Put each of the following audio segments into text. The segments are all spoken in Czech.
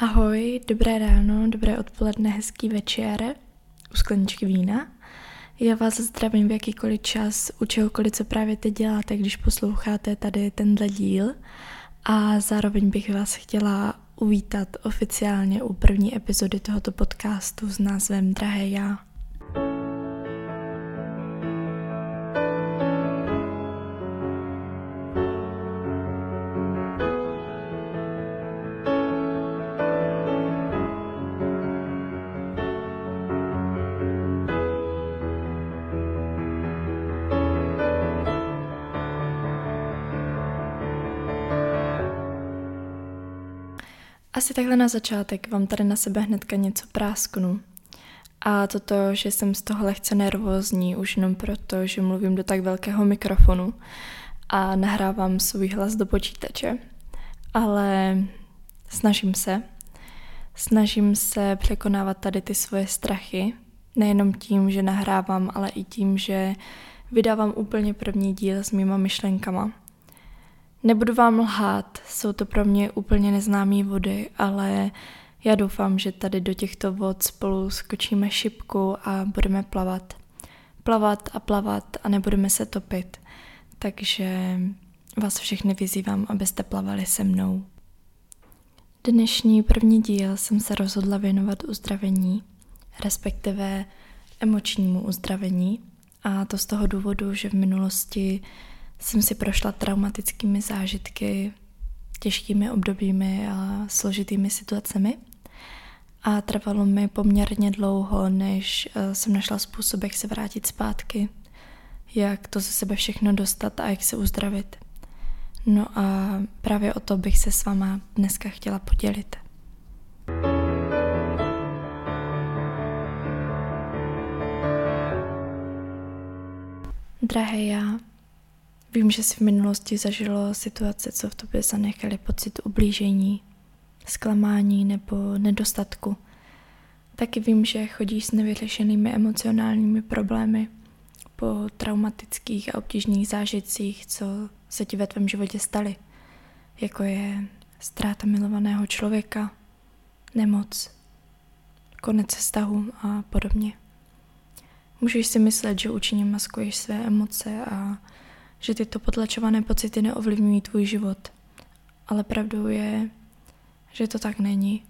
Ahoj, dobré ráno, dobré odpoledne, hezký večer u skleničky vína. Já vás zdravím v jakýkoliv čas, u čehokoliv, co právě teď děláte, když posloucháte tady tenhle díl. A zároveň bych vás chtěla uvítat oficiálně u první epizody tohoto podcastu s názvem Drahé já. Asi takhle na začátek vám tady na sebe hnedka něco prásknu. A toto, že jsem z toho lehce nervózní, už jenom proto, že mluvím do tak velkého mikrofonu a nahrávám svůj hlas do počítače. Ale snažím se. Snažím se překonávat tady ty svoje strachy, nejenom tím, že nahrávám, ale i tím, že vydávám úplně první díl s mýma myšlenkama. Nebudu vám lhát, jsou to pro mě úplně neznámé vody, ale já doufám, že tady do těchto vod spolu skočíme šipku a budeme plavat. Plavat a plavat a nebudeme se topit. Takže vás všechny vyzývám, abyste plavali se mnou. Dnešní první díl jsem se rozhodla věnovat uzdravení, respektive emočnímu uzdravení. A to z toho důvodu, že v minulosti jsem si prošla traumatickými zážitky, těžkými obdobími a složitými situacemi. A trvalo mi poměrně dlouho, než eh, jsem našla způsob, jak se vrátit zpátky, jak to ze sebe všechno dostat a jak se uzdravit. No a právě o to bych se s váma dneska chtěla podělit. Drahé já, Vím, že si v minulosti zažilo situace, co v tobě zanechaly pocit ublížení, zklamání nebo nedostatku. Taky vím, že chodíš s nevyřešenými emocionálními problémy po traumatických a obtížných zážitcích, co se ti ve tvém životě staly, jako je ztráta milovaného člověka, nemoc, konec vztahu a podobně. Můžeš si myslet, že účinně maskuješ své emoce a že tyto potlačované pocity neovlivňují tvůj život. Ale pravdou je, že to tak není.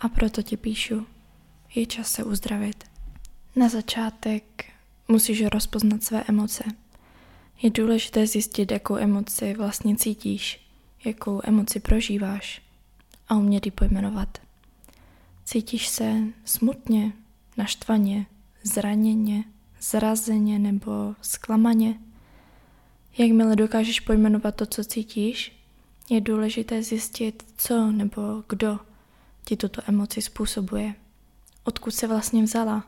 A proto ti píšu. Je čas se uzdravit. Na začátek musíš rozpoznat své emoce. Je důležité zjistit, jakou emoci vlastně cítíš, jakou emoci prožíváš a umět ji pojmenovat. Cítíš se smutně, naštvaně, zraněně, zrazeně nebo zklamaně? Jakmile dokážeš pojmenovat to, co cítíš, je důležité zjistit, co nebo kdo ti tuto emoci způsobuje. Odkud se vlastně vzala.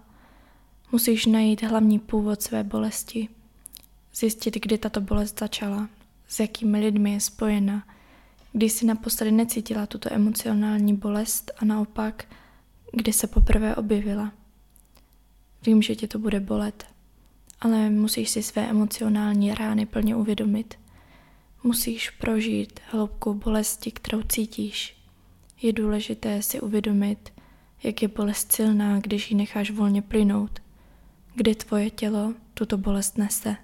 Musíš najít hlavní původ své bolesti. Zjistit, kdy tato bolest začala, s jakými lidmi je spojena, kdy jsi naposledy necítila tuto emocionální bolest a naopak, kdy se poprvé objevila. Vím, že ti to bude bolet ale musíš si své emocionální rány plně uvědomit. Musíš prožít hloubku bolesti, kterou cítíš. Je důležité si uvědomit, jak je bolest silná, když ji necháš volně plynout. Kdy tvoje tělo tuto bolest nese.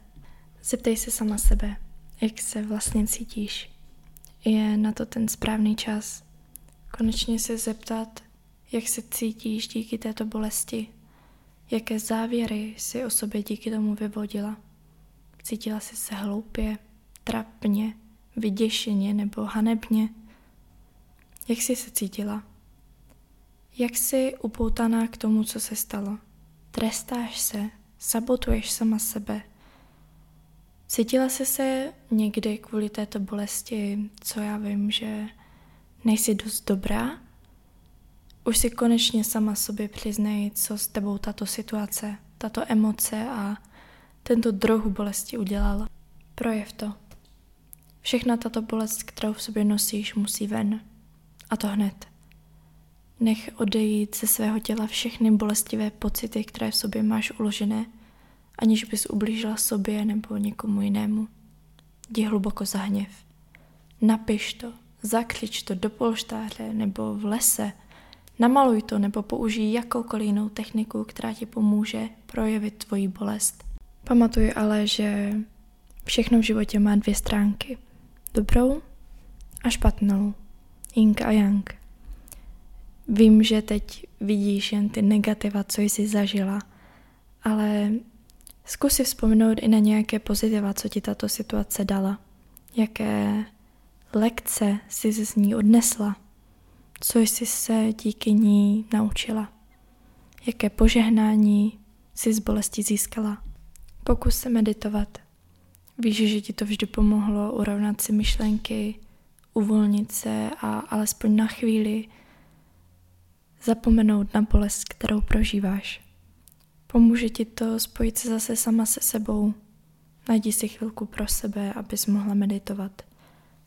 Zeptej se sama sebe, jak se vlastně cítíš. Je na to ten správný čas. Konečně se zeptat, jak se cítíš díky této bolesti Jaké závěry si o sobě díky tomu vyvodila? Cítila jsi se hloupě, trapně, vyděšeně nebo hanebně? Jak jsi se cítila? Jak jsi upoutaná k tomu, co se stalo? Trestáš se? Sabotuješ sama sebe? Cítila jsi se někdy kvůli této bolesti, co já vím, že nejsi dost dobrá? Už si konečně sama sobě přiznej, co s tebou tato situace, tato emoce a tento druh bolesti udělal. Projev to. Všechna tato bolest, kterou v sobě nosíš, musí ven. A to hned. Nech odejít ze svého těla všechny bolestivé pocity, které v sobě máš uložené, aniž bys ublížila sobě nebo někomu jinému. Jdi hluboko za hněv. Napiš to, zakřič to do polštáře nebo v lese, namaluj to nebo použij jakoukoliv jinou techniku, která ti pomůže projevit tvoji bolest. Pamatuj ale, že všechno v životě má dvě stránky. Dobrou a špatnou. Ying a yang. Vím, že teď vidíš jen ty negativa, co jsi zažila, ale zkus si vzpomenout i na nějaké pozitiva, co ti tato situace dala. Jaké lekce jsi z ní odnesla, co jsi se díky ní naučila, jaké požehnání jsi z bolesti získala. Pokus se meditovat. Víš, že ti to vždy pomohlo urovnat si myšlenky, uvolnit se a alespoň na chvíli zapomenout na bolest, kterou prožíváš. Pomůže ti to spojit se zase sama se sebou. Najdi si chvilku pro sebe, abys mohla meditovat.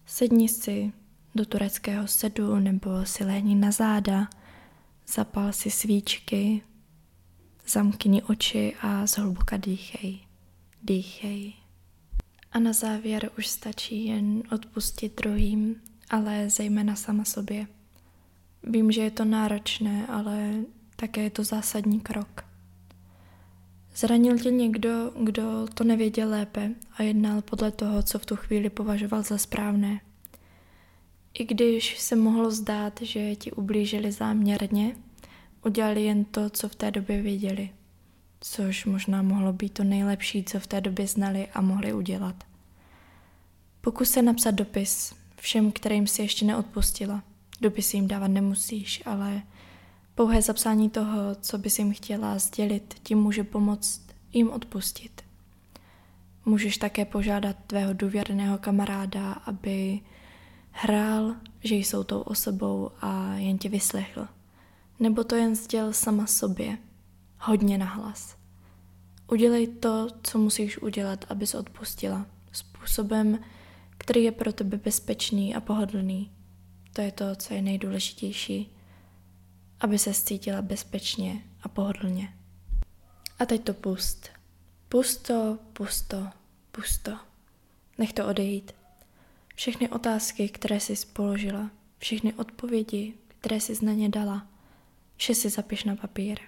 Sedni si do tureckého sedu nebo si lehni na záda, zapal si svíčky, zamkni oči a zhluboka dýchej. Dýchej. A na závěr už stačí jen odpustit druhým, ale zejména sama sobě. Vím, že je to náročné, ale také je to zásadní krok. Zranil tě někdo, kdo to nevěděl lépe a jednal podle toho, co v tu chvíli považoval za správné. I když se mohlo zdát, že ti ublížili záměrně, udělali jen to, co v té době věděli. Což možná mohlo být to nejlepší, co v té době znali a mohli udělat. Pokus se napsat dopis všem, kterým si ještě neodpustila. Dopisy jim dávat nemusíš, ale pouhé zapsání toho, co bys jim chtěla sdělit, tím může pomoct jim odpustit. Můžeš také požádat tvého důvěrného kamaráda, aby hrál, že jsou tou osobou a jen tě vyslechl. Nebo to jen sděl sama sobě, hodně nahlas. Udělej to, co musíš udělat, abys odpustila, způsobem, který je pro tebe bezpečný a pohodlný. To je to, co je nejdůležitější, aby se cítila bezpečně a pohodlně. A teď to pust. Pusto, pusto, pusto. Nech to odejít. Všechny otázky, které jsi položila, všechny odpovědi, které jsi na ně dala, vše si zapiš na papír.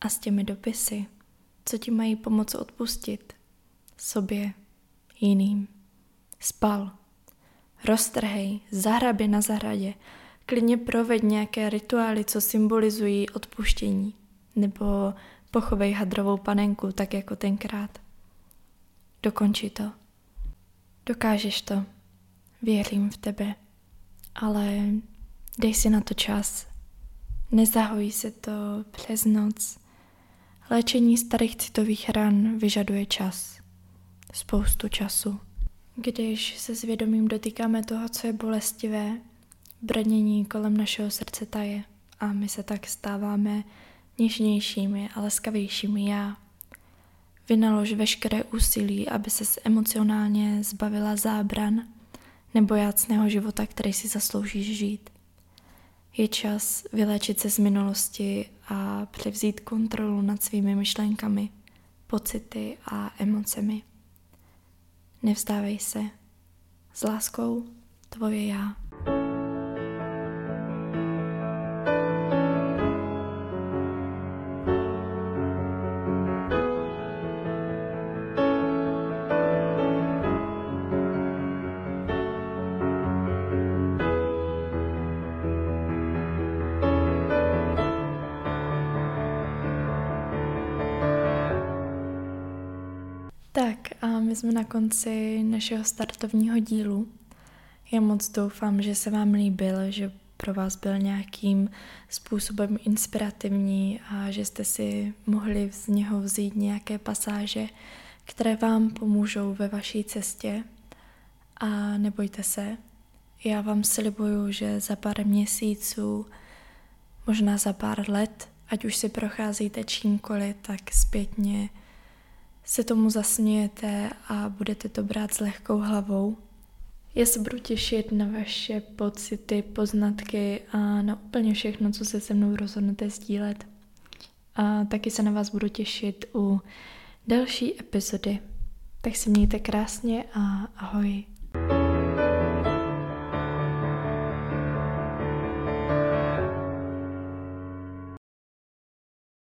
A s těmi dopisy, co ti mají pomoct odpustit, sobě, jiným. Spal. Roztrhej, zahrabě na zahradě, klidně proved nějaké rituály, co symbolizují odpuštění, nebo pochovej hadrovou panenku, tak jako tenkrát. Dokonči to. Dokážeš to. Věřím v tebe. Ale dej si na to čas. Nezahojí se to přes noc. Léčení starých citových ran vyžaduje čas. Spoustu času. Když se svědomím dotýkáme toho, co je bolestivé, brnění kolem našeho srdce taje a my se tak stáváme něžnějšími a laskavějšími já. Vynalož veškeré úsilí, aby se emocionálně zbavila zábran nebo jácného života, který si zasloužíš žít. Je čas vyléčit se z minulosti a převzít kontrolu nad svými myšlenkami, pocity a emocemi. Nevzdávej se. S láskou, tvoje já. Tak a my jsme na konci našeho startovního dílu. Já moc doufám, že se vám líbil, že pro vás byl nějakým způsobem inspirativní a že jste si mohli z něho vzít nějaké pasáže, které vám pomůžou ve vaší cestě. A nebojte se, já vám slibuju, že za pár měsíců, možná za pár let, ať už si procházíte čímkoliv, tak zpětně se tomu zasmějete a budete to brát s lehkou hlavou. Já se budu těšit na vaše pocity, poznatky a na úplně všechno, co se se mnou rozhodnete sdílet. A taky se na vás budu těšit u další epizody. Tak si mějte krásně a ahoj.